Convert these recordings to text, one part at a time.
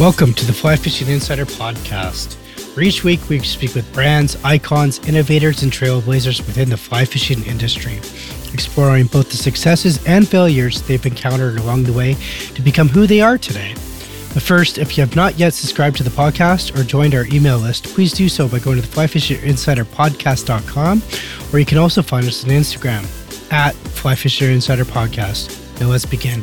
Welcome to the Fly Fishing Insider Podcast, where each week we speak with brands, icons, innovators, and trailblazers within the fly fishing industry, exploring both the successes and failures they've encountered along the way to become who they are today. But first, if you have not yet subscribed to the podcast or joined our email list, please do so by going to the flyfisherinsiderpodcast.com, or you can also find us on Instagram at flyfisherinsiderpodcast. Now let's begin.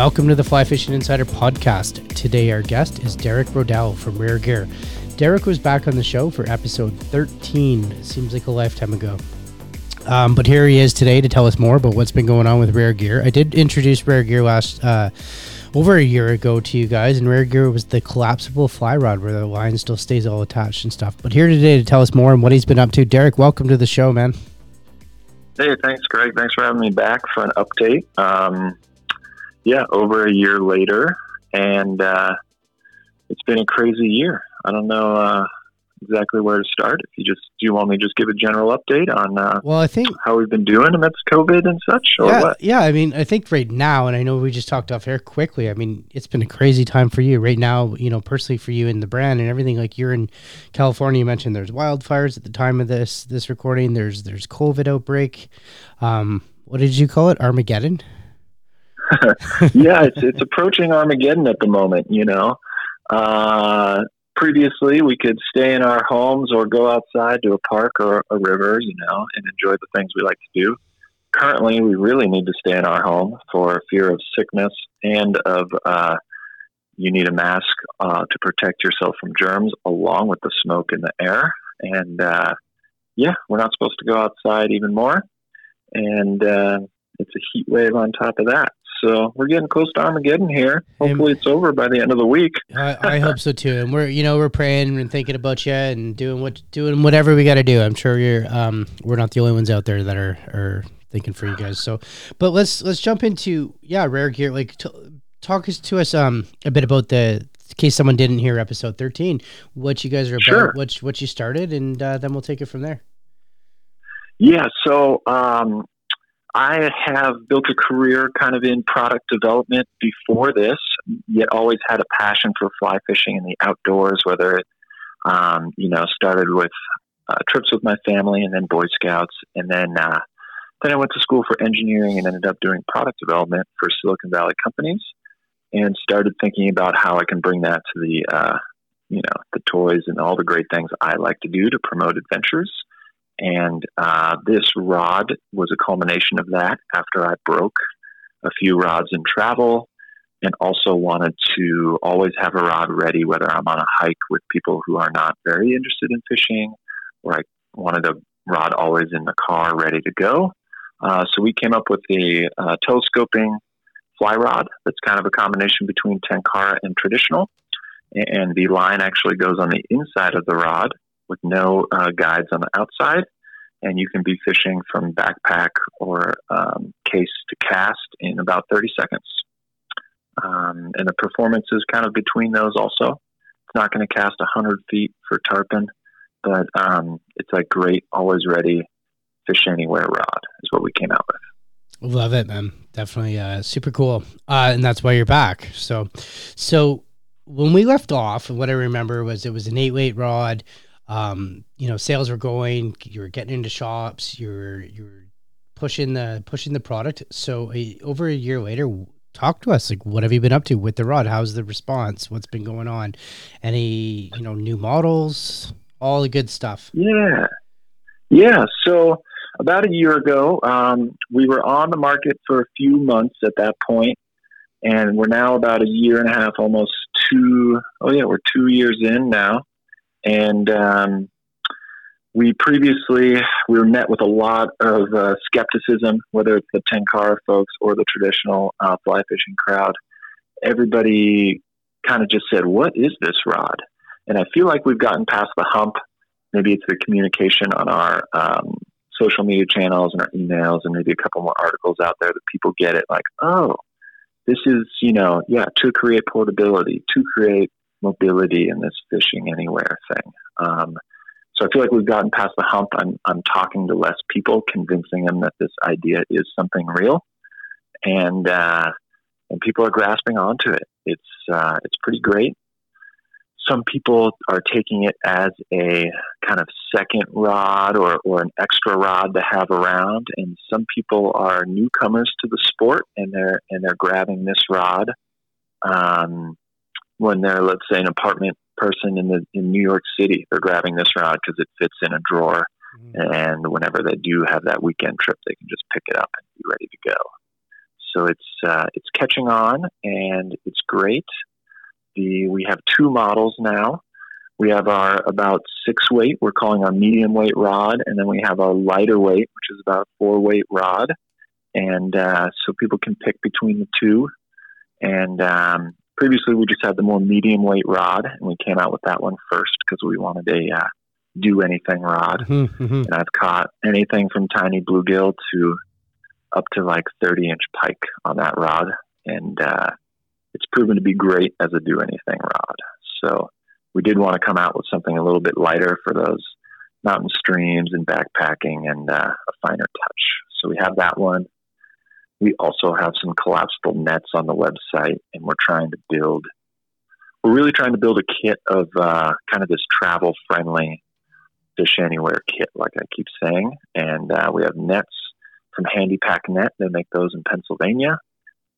Welcome to the Fly Fishing Insider podcast. Today, our guest is Derek Rodell from Reyr Gear. Derek was back on the show for episode 13. Seems like a lifetime ago. Um, but here he is today to tell us more about what's been going on with Reyr Gear. I did introduce Reyr Gear last uh, over a year ago to you guys, and Reyr Gear was the collapsible fly rod where the line still stays all attached and stuff. But here today to tell us more and what he's been up to, Derek. Welcome to the show, man. Hey, thanks, Greg. Thanks for having me back for an update. Um, yeah, over a year later, and uh, it's been a crazy year. I don't know uh, exactly where to start. If you just do you want me to just give a general update on uh, well, I think how we've been doing amidst COVID and such, or yeah, what? Yeah, I mean, I think right now, and I know we just talked off air quickly. I mean, it's been a crazy time for you right now. You know, personally for you and the brand and everything. Like you're in California. You mentioned there's wildfires at the time of this this recording. There's there's COVID outbreak. Um, what did you call it? Armageddon. yeah, it's it's approaching Armageddon at the moment. You know, uh, previously we could stay in our homes or go outside to a park or a river, you know, and enjoy the things we like to do. Currently, we really need to stay in our home for fear of sickness and of uh, you need a mask uh, to protect yourself from germs, along with the smoke in the air. And uh, yeah, we're not supposed to go outside even more, and uh, it's a heat wave on top of that. So we're getting close to Armageddon here. Hopefully, it's over by the end of the week. I, I, hope so too. And we're, you know, we're praying and thinking about you and doing what, doing whatever we got to do. I'm sure you're, um, we're not the only ones out there that are, are thinking for you guys. So, but let's let's jump into yeah, Reyr Gear. Like, t- talk to us um a bit about the in case someone didn't hear episode 13 what you guys are about sure. what what you started and uh, then we'll take it from there yeah so um I have built a career kind of in product development before this, yet always had a passion for fly fishing in the outdoors, whether it, um, you know, started with uh, trips with my family and then Boy Scouts. And then, uh, then I went to school for engineering and ended up doing product development for Silicon Valley companies and started thinking about how I can bring that to the, uh, you know, the toys and all the great things I like to do to promote adventures. And uh, this rod was a culmination of that after I broke a few rods in travel and also wanted to always have a rod ready, whether I'm on a hike with people who are not very interested in fishing or I wanted a rod always in the car ready to go. Uh, so we came up with the uh, telescoping fly rod that's kind of a combination between Tenkara and traditional. And the line actually goes on the inside of the rod with no uh, guides on the outside. And you can be fishing from backpack or um, case to cast in about 30 seconds. Um, and the performance is kind of between those also. It's not going to cast 100 feet for tarpon, but um, it's a great, always ready fish anywhere rod, is what we came out with. Love it, man. Definitely uh, super cool. Uh, and that's why you're back. So, so when we left off, what I remember was it was an eight weight rod um, you know, sales were going, you were getting into shops, you're you're pushing the pushing the product. So a, over a year later, talk to us. Like, what have you been up to with the rod? How's the response? What's been going on? Any you know new models? All the good stuff. Yeah, yeah. So about a year ago, um, we were on the market for a few months at that point, and we're now about a year and a half, almost two. Oh yeah, we're two years in now and um, we previously we were met with a lot of uh, skepticism, whether it's the Tenkara folks or the traditional uh, fly fishing crowd. Everybody kind of just said, "What is this rod?" And I feel like we've gotten past the hump. Maybe it's the communication on our um, social media channels and our emails and maybe a couple more articles out there that people get it like, oh, this is, you know, yeah, to create portability, to create mobility in this fishing anywhere thing. Um, so I feel like we've gotten past the hump. I'm, I'm talking to less people, convincing them that this idea is something real. And, uh, and people are grasping onto it. It's, uh, it's pretty great some people are taking it as a kind of second rod or, or an extra rod to have around and some people are newcomers to the sport and they're and they're grabbing this rod um, when they're let's say an apartment person in the in New York City they're grabbing this rod because it fits in a drawer mm-hmm. and whenever they do have that weekend trip they can just pick it up and be ready to go so it's uh, it's catching on and it's great the we have two models now. We have our about six weight, we're calling our medium weight rod, and then we have our lighter weight, which is about four weight rod. And uh, so people can pick between the two. And um, previously we just had the more medium weight rod, and we came out with that one first because we wanted a uh, do anything rod. Mm-hmm, mm-hmm. And I've caught anything from tiny bluegill to up to like 30 inch pike on that rod. And uh, it's proven to be great as a do anything rod. So we did want to come out with something a little bit lighter for those mountain streams and backpacking and uh, a finer touch. So we have that one. We also have some collapsible nets on the website, and we're trying to build. We're really trying to build a kit of uh, kind of this travel friendly fish anywhere kit, like I keep saying. And uh, we have nets from Handy Pack Net. They make those in Pennsylvania.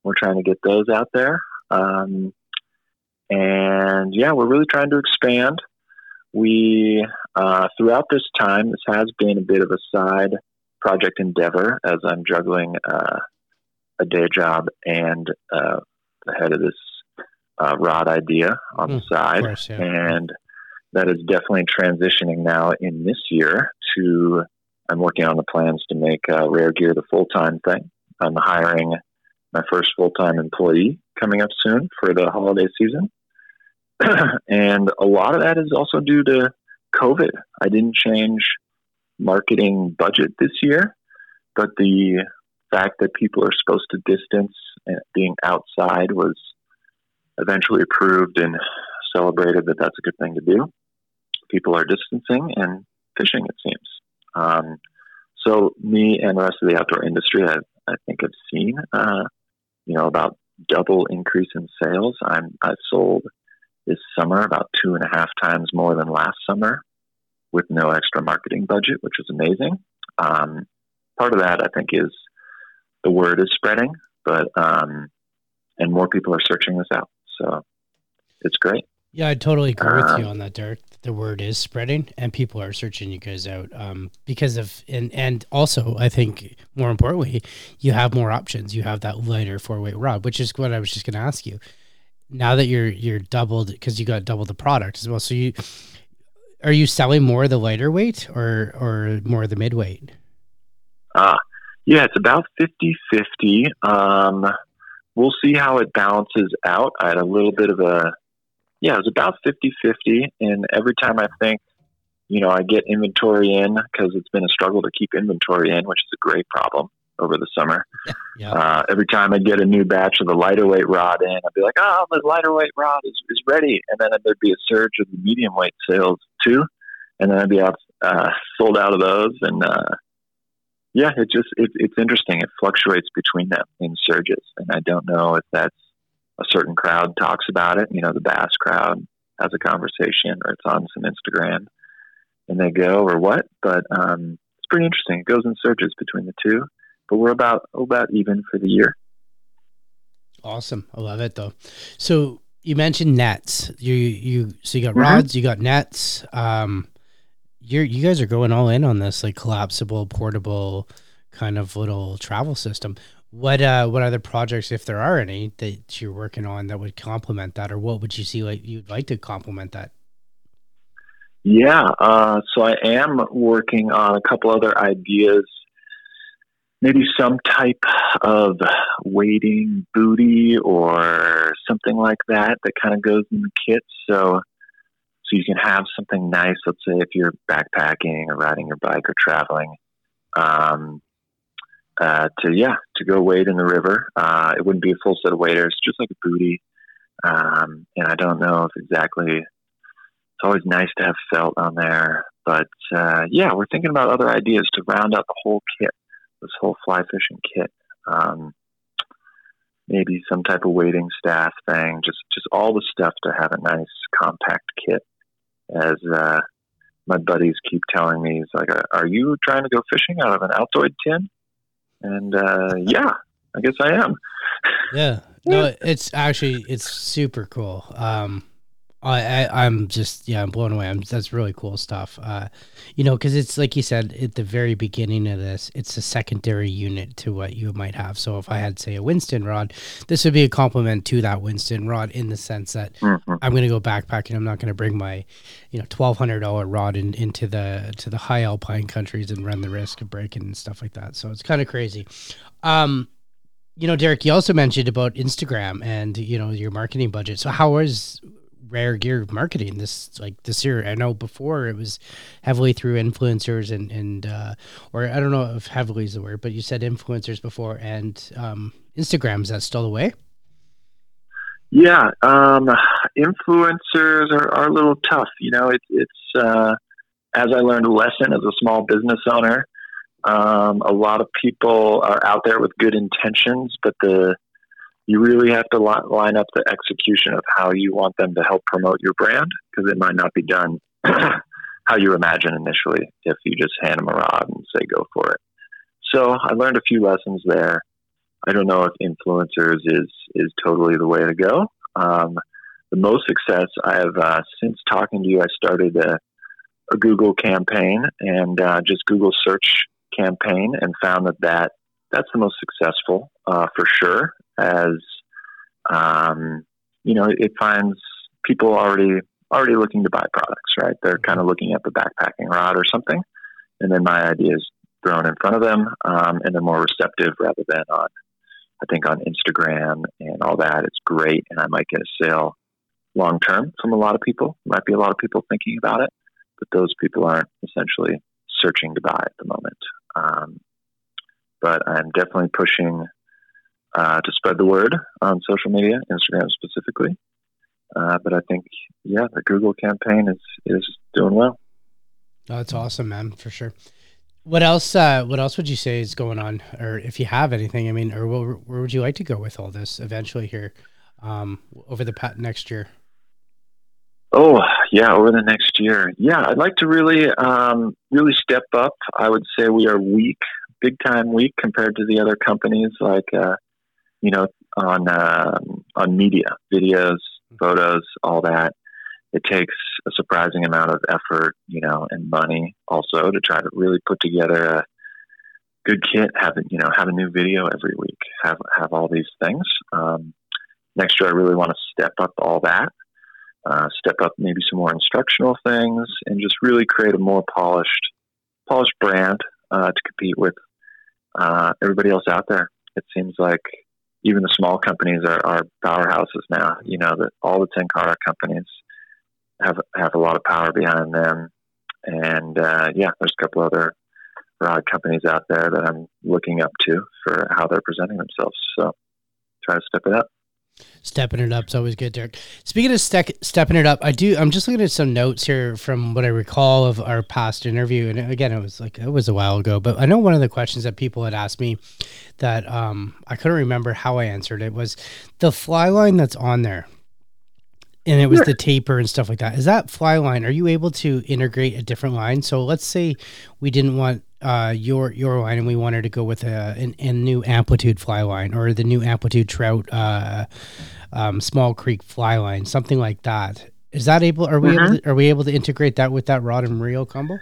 We're trying to get those out there. Um, and yeah, we're really trying to expand. We, uh, throughout this time, this has been a bit of a side project endeavor as I'm juggling uh, a day job and uh, the head of this uh, rod idea on mm, the hmm, side. Course, yeah. And that is definitely transitioning now in this year to I'm working on the plans to make uh, Reyr Gear the full time thing. I'm hiring my first full time employee coming up soon for the holiday season. and a lot of that is also due to COVID. I didn't change marketing budget this year, but the fact that people are supposed to distance and being outside was eventually approved and celebrated that that's a good thing to do. People are distancing and fishing, it seems. Um, so me and the rest of the outdoor industry, I, I think, have seen, uh, you know, about double increase in sales. I'm I've sold this summer about two and a half times more than last summer with no extra marketing budget, which is amazing. Um, part of that I think is the word is spreading, but um, and more people are searching this out. So it's great. Yeah, I totally agree with you um, on that, Derek. The word is spreading, and people are searching you guys out um, because of and and also I think more importantly, you have more options. You have that lighter four weight rod, which is what I was just going to ask you. Now that you're you're doubled because you got double the product as well, so you are you selling more the lighter weight or or more of the mid weight? Ah, yeah, it's about 50-50. Um, we'll see how it balances out. I had a little bit of a yeah, it was about 50 50. And every time I think, you know, I get inventory in because it's been a struggle to keep inventory in, which is a great problem over the summer. Yeah. Uh, every time I get a new batch of the lighter weight rod in, I'd be like, oh, the lighter weight rod is, is ready. And then there'd be a surge of the medium weight sales too. And then I'd be out, uh, sold out of those. And, uh, yeah, it just, it, it's interesting. It fluctuates between them in surges. And I don't know if that's a certain crowd talks about it. You know, the bass crowd has a conversation, or it's on some Instagram, and they go or what. But um, it's pretty interesting. It goes in surges between the two, but we're about about even for the year. Awesome, I love it though. So you mentioned nets. You you so you got mm-hmm. rods, you got nets. Um, you're you guys are going all in on this like collapsible, portable kind of little travel system. What uh what other projects, if there are any, that you're working on that would complement that, or what would you see like you'd like to complement that? Yeah, uh, so I am working on a couple other ideas. Maybe some type of wading booty or something like that that kind of goes in the kit. So, so you can have something nice. Let's say if you're backpacking or riding your bike or traveling, um, uh, to yeah to go wade in the river. Uh, it wouldn't be a full set of waders, just like a booty. Um, and I don't know if exactly. It's always nice to have felt on there, but uh, yeah, we're thinking about other ideas to round out the whole kit, this whole fly fishing kit. Um, maybe some type of wading staff thing, just just all the stuff to have a nice compact kit. As uh, my buddies keep telling me, he's like, "Are you trying to go fishing out of an Altoid tin?" And uh, yeah, I guess I am. Yeah, no, it's actually it's super cool. Um, I, I am just yeah I'm blown away. I'm, that's really cool stuff. Uh, you know, because it's like you said at the very beginning of this, it's a secondary unit to what you might have. So if I had say a Winston rod, this would be a complement to that Winston rod in the sense that mm-hmm. I'm going to go backpacking. I'm not going to bring my you know twelve hundred dollar rod in, into the to the high alpine countries and run the risk of breaking and stuff like that. So it's kind of crazy. Um, you know, Derek, you also mentioned about Instagram and you know your marketing budget. So how is Reyr Gear marketing this like this year. I know before it was heavily through influencers and and uh, or I don't know if heavily is the word, but you said influencers before and um, Instagram. Is that still the way? Yeah, um, influencers are, are a little tough. You know, it, it's uh, as I learned a lesson as a small business owner. Um, a lot of people are out there with good intentions, but the you really have to li- line up the execution of how you want them to help promote your brand because it might not be done how you imagine initially if you just hand them a rod and say go for it. So I learned a few lessons there. I don't know if influencers is is totally the way to go. Um, the most success I have uh, since talking to you, I started a, a Google campaign and uh, just Google search campaign and found that that that's the most successful uh, for sure as um, you know it finds people already already looking to buy products right? They're kind of looking at the backpacking rod or something and then my idea is thrown in front of them um, and they're more receptive rather than on i think on instagram and all that. It's great and i might get a sale long term from a lot of people. Might be a lot of people thinking about it but those people aren't essentially searching to buy at the moment. Um, but i'm definitely pushing uh, to spread the word on social media, Instagram specifically. Uh, but I think, yeah, the Google campaign is is doing well. Oh, that's awesome, man, for sure. What else? Uh, what else would you say is going on, or if you have anything? I mean, or where, where would you like to go with all this eventually here, um, over the pat next year? Oh yeah, over the next year. Yeah, I'd like to really, um, really step up. I would say we are weak, big time weak compared to the other companies like uh, you know, on uh, on media, videos, photos, all that. It takes a surprising amount of effort, you know, and money also to try to really put together a good kit. Have you know, have a new video every week. Have have all these things. Um, next year, I really want to step up all that. Uh, step up maybe some more instructional things, and just really create a more polished, polished brand uh, to compete with uh, everybody else out there. It seems like even the small companies are, are powerhouses now. You know that all the Tenkara companies have have a lot of power behind them, and uh, yeah, there's a couple other rod companies out there that I'm looking up to for how they're presenting themselves. So try to step it up. Stepping it up is always good, Derek. Speaking of ste- stepping it up, I do. I'm just looking at some notes here from what I recall of our past interview, and again, it was like it was a while ago. But I know one of the questions that people had asked me that um, I couldn't remember how I answered it was the fly line that's on there, and it was sure. the taper and stuff like that. Is that fly line? Are you able to integrate a different line? So let's say we didn't want uh, your your line, and we wanted to go with a, an, a new amplitude fly line or the new amplitude trout uh, um, small creek fly line, something like that. Is that able? Are we mm-hmm. able to, are we able to integrate that with that rod and reel combo?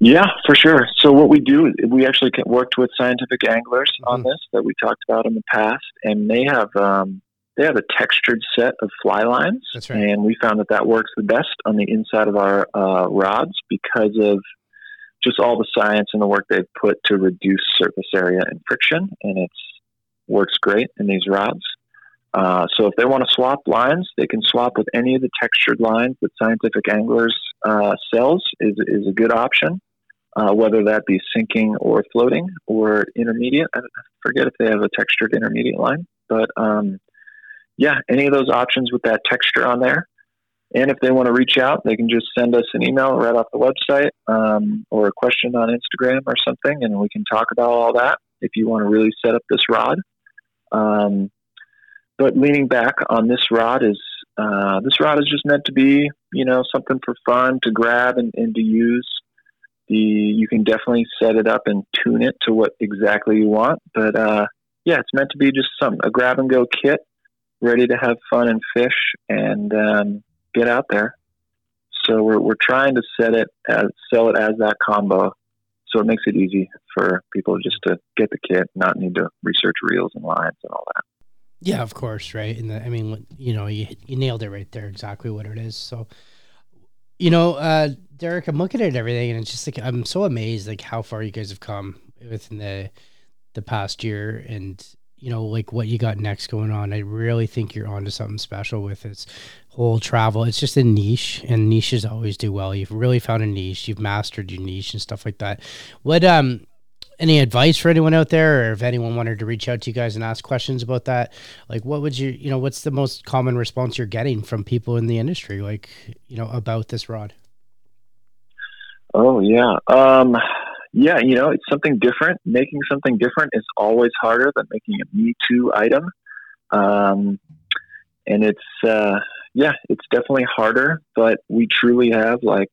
Yeah, for sure. So what we do we actually worked with scientific anglers mm-hmm. on this that we talked about in the past, and they have um, they have a textured set of fly lines, right. and we found that that works the best on the inside of our uh, rods because of just all the science and the work they've put to reduce surface area and friction, and it works great in these rods. Uh, so if they want to swap lines, they can swap with any of the textured lines that Scientific Anglers uh, sells is is a good option. uh, whether that be sinking or floating or intermediate. I forget if they have a textured intermediate line, but um, yeah, any of those options with that texture on there. And if they want to reach out, they can just send us an email right off the website um, or a question on Instagram or something, and we can talk about all that if you want to really set up this rod. Um, but leaning back on this rod is uh, this rod is just meant to be, you know, something for fun to grab and, and to use. The you can definitely set it up and tune it to what exactly you want, but uh, yeah, it's meant to be just some a grab and go kit, ready to have fun and fish and um, get out there. So we're we're trying to set it as sell it as that combo, so it makes it easy for people just to get the kit, not need to research reels and lines and all that. Yeah, of course, right. And the, I mean, you know, you you nailed it right there, exactly what it is. So, you know, uh, Derek, I'm looking at everything, and it's just like I'm so amazed, like how far you guys have come within the the past year, and you know, like what you got next going on. I really think you're onto something special with this whole travel. It's just a niche, and niches always do well. You've really found a niche. You've mastered your niche and stuff like that. What um any advice for anyone out there or if anyone wanted to reach out to you guys and ask questions about that like what would you you know what's the most common response you're getting from people in the industry like you know about this rod oh yeah um yeah you know it's something different. Making something different is always harder than making a me too item. Um and it's uh yeah it's definitely harder but we truly have like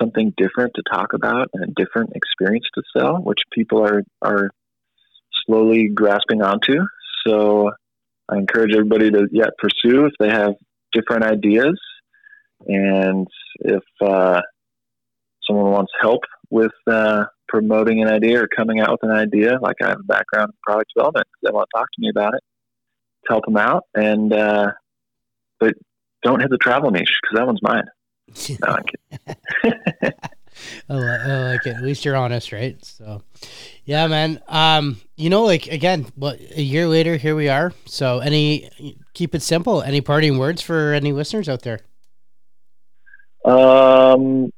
something different to talk about and a different experience to sell, which people are are slowly grasping onto. So I encourage everybody to yet pursue if they have different ideas, and if uh, someone wants help with uh, promoting an idea or coming out with an idea, like I have a background in product development, they want to talk to me about it, to help them out, and uh, but don't hit the travel niche because that one's mine. no, I'm kidding. I like it. At least you're honest, right? So, yeah, man. Um, you know, like again, what a year later, here we are. So, any keep it simple. Any parting words for any listeners out there? Um,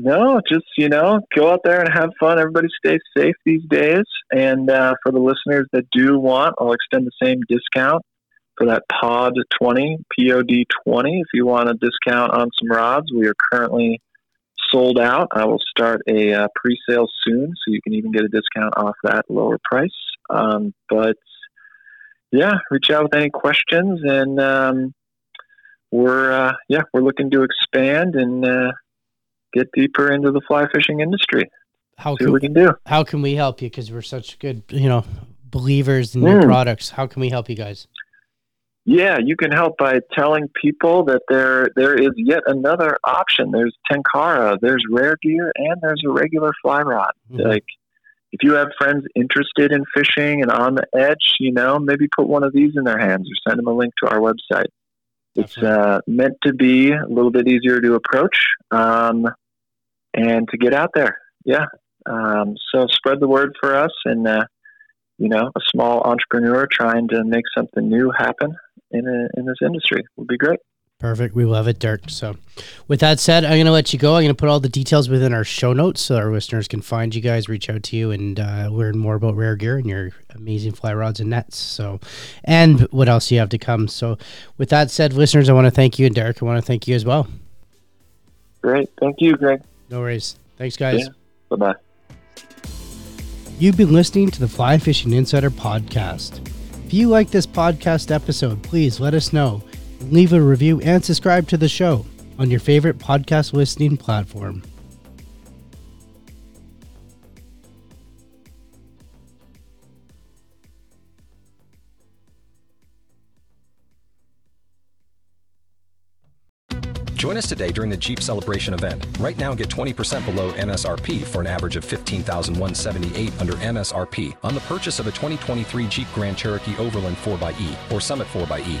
no, just you know, go out there and have fun. Everybody stay safe these days. And uh, for the listeners that do want, I'll extend the same discount for that pod 20 pod 20 if you want a discount on some rods we are currently sold out i will start a uh, pre-sale soon so you can even get a discount off that lower price um, but yeah reach out with any questions and um, we're uh, yeah we're looking to expand and uh, get deeper into the fly fishing industry how can we can do how can we help you because we're such good you know believers in mm. your products how can we help you guys yeah, you can help by telling people that there there is yet another option. There's Tenkara, there's Reyr Gear, and there's a regular fly rod. Mm-hmm. Like if you have friends interested in fishing and on the edge, you know, maybe put one of these in their hands or send them a link to our website. It's uh, meant to be a little bit easier to approach um, and to get out there. Yeah. Um, so spread the word for us and, uh, you know, a small entrepreneur trying to make something new happen in a, in this industry would be great. Perfect. We love it, Dirk. So, with that said, I'm going to let you go. I'm going to put all the details within our show notes so our listeners can find you guys, reach out to you, and uh, learn more about Reyr Gear and your amazing fly rods and nets. So, and what else you have to come. So, with that said, listeners, I want to thank you, and Derek, I want to thank you as well. Great. Thank you, Greg. No worries. Thanks, guys. Yeah. Bye bye. You've been listening to the Fly Fishing Insider podcast. If you like this podcast episode, please let us know. Leave a review and subscribe to the show on your favorite podcast listening platform. Join us today during the Jeep Celebration event. Right now, get 20% below MSRP for an average of 15178 under MSRP on the purchase of a 2023 Jeep Grand Cherokee Overland 4xE or Summit 4xE.